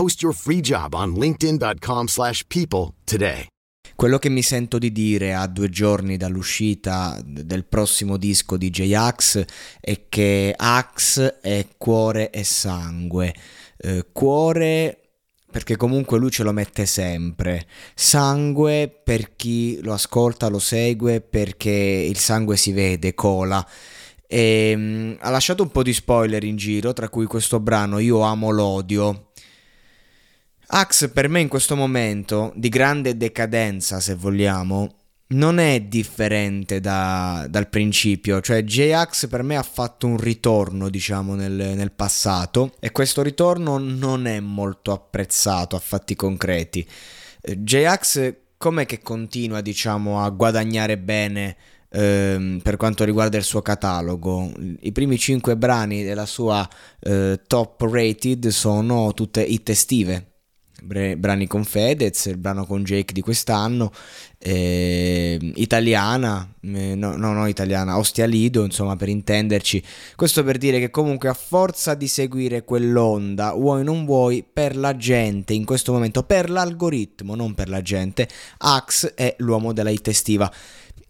Post your free job on linkedin.com/people slash people today. Quello che mi sento di dire a due giorni dall'uscita del prossimo disco di J-Ax è che Ax è cuore e sangue. Eh, cuore perché comunque lui ce lo mette sempre. Sangue per chi lo ascolta, lo segue, perché il sangue si vede, cola. E, um, ha lasciato un po' di spoiler in giro, tra cui questo brano Io amo l'odio. Axe per me in questo momento, di grande decadenza se vogliamo, non è differente da, dal principio, cioè J-Ax per me ha fatto un ritorno diciamo nel, nel, passato e questo ritorno non è molto apprezzato a fatti concreti. Eh, J-Ax com'è che continua diciamo a guadagnare bene ehm, per quanto riguarda il suo catalogo? I primi 5 brani della sua eh, top rated sono tutte hit estive brani con Fedez, il brano con Jake di quest'anno, eh, italiana, eh, no, no, no, italiana, Ostia Lido, insomma, per intenderci. Questo per dire che comunque a forza di seguire quell'onda, vuoi non vuoi, per la gente, in questo momento, per l'algoritmo, non per la gente, Axe è l'uomo della hit estiva.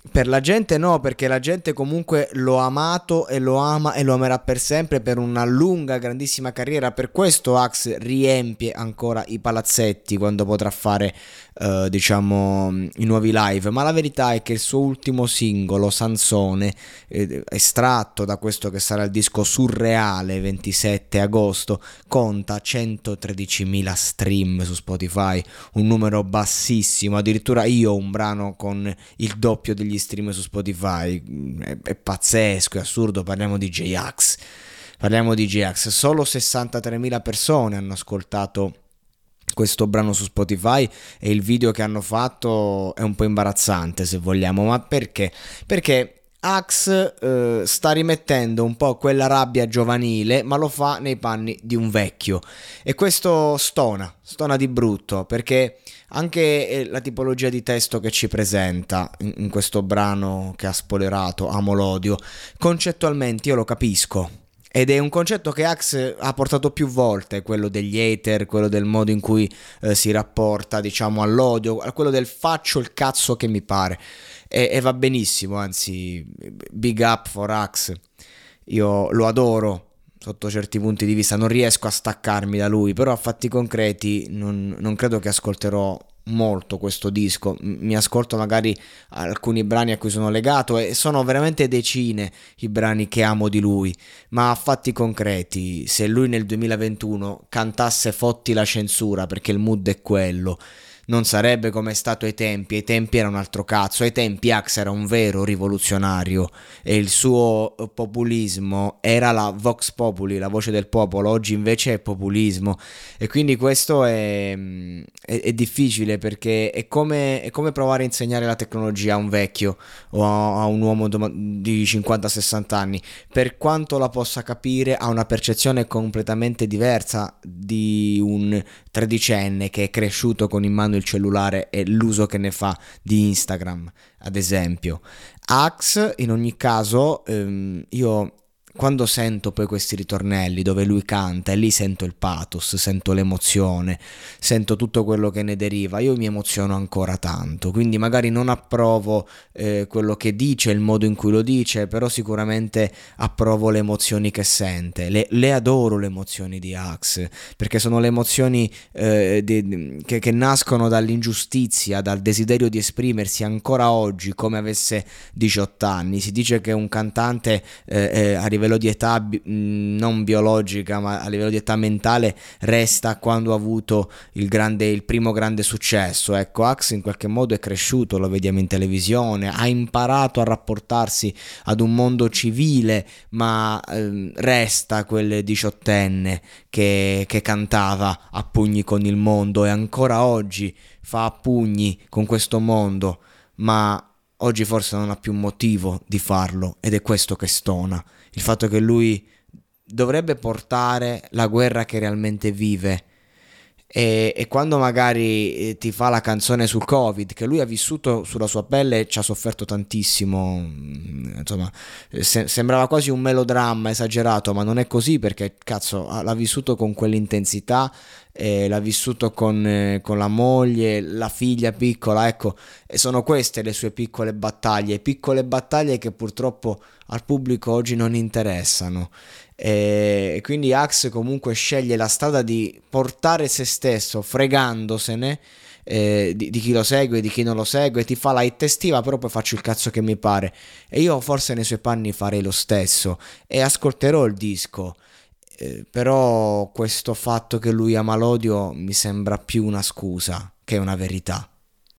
Per la gente no, perché la gente comunque lo ha amato e lo ama e lo amerà per sempre per una lunga, grandissima carriera. Per questo Axe riempie ancora i palazzetti quando potrà fare, uh, diciamo, i nuovi live. Ma la verità è che il suo ultimo singolo, Sansone, eh, estratto da questo che sarà il disco surreale 27 agosto, conta 113.000 stream su Spotify, un numero bassissimo. Addirittura io ho un brano con il doppio degli stream su Spotify. È, è pazzesco, è assurdo. Parliamo di J-Ax. Parliamo di J-Ax. Solo 63.000 persone hanno ascoltato questo brano su Spotify e il video che hanno fatto è un po' imbarazzante se vogliamo, ma perché? Perché Axe eh, sta rimettendo un po' quella rabbia giovanile, ma lo fa nei panni di un vecchio. E questo stona, stona di brutto, perché anche eh, la tipologia di testo che ci presenta in, in questo brano che ha spoilerato, Amo l'odio, concettualmente io lo capisco. Ed è un concetto che Axe ha portato più volte, quello degli hater, quello del modo in cui eh, si rapporta, diciamo, all'odio, quello del faccio il cazzo che mi pare e, e va benissimo, anzi, big up for Axe. Io lo adoro sotto certi punti di vista, non riesco a staccarmi da lui, però a fatti concreti non, non credo che ascolterò molto questo disco. Mi ascolto magari alcuni brani a cui sono legato e sono veramente decine i brani che amo di lui, ma a fatti concreti, se lui nel 2021 cantasse Fotti la censura perché il mood è quello non sarebbe come è stato ai tempi, ai tempi era un altro cazzo, ai tempi Axe era un vero rivoluzionario e il suo populismo era la Vox Populi, la voce del popolo, oggi invece è populismo. E quindi questo è, è, è difficile perché è come, è come, provare a insegnare la tecnologia a un vecchio o a, a un uomo di 50-60 anni, per quanto la possa capire ha una percezione completamente diversa di un tredicenne che è cresciuto con in mano il cellulare e l'uso che ne fa di Instagram, ad esempio. Axe, in ogni caso, ehm, io quando sento poi questi ritornelli dove lui canta e lì sento il pathos, sento l'emozione, sento tutto quello che ne deriva, io mi emoziono ancora tanto, quindi magari non approvo eh, quello che dice, il modo in cui lo dice, però sicuramente approvo le emozioni che sente, le, le adoro le emozioni di Axe, perché sono le emozioni eh, di, che, che nascono dall'ingiustizia, dal desiderio di esprimersi ancora oggi come avesse 18 anni, si dice che un cantante eh, eh a livello di età non biologica ma a livello di età mentale resta quando ha avuto il, grande, il primo grande successo. Ecco Axe in qualche modo è cresciuto lo vediamo in televisione ha imparato a rapportarsi ad un mondo civile ma eh, resta quel diciottenne che, che cantava a pugni con il mondo e ancora oggi fa a pugni con questo mondo ma oggi forse non ha più motivo di farlo ed è questo che stona il fatto che lui dovrebbe portare la guerra che realmente vive. E, e, quando magari eh, ti fa la canzone sul covid che lui ha vissuto sulla sua pelle e ci ha sofferto tantissimo mm, insomma se, sembrava quasi un melodramma esagerato ma non è così perché cazzo l'ha vissuto con quell'intensità eh, l'ha vissuto con, eh, con, la moglie la figlia piccola ecco e sono queste le sue piccole battaglie piccole battaglie che purtroppo al pubblico oggi non interessano. E quindi Axe comunque sceglie la strada di portare se stesso, fregandosene eh, di, di, chi lo segue, di chi non lo segue, ti fa la hit estiva, però poi faccio il cazzo che mi pare. E io forse nei suoi panni farei lo stesso e ascolterò il disco. Eh, però questo fatto che lui ama l'odio mi sembra più una scusa che una verità.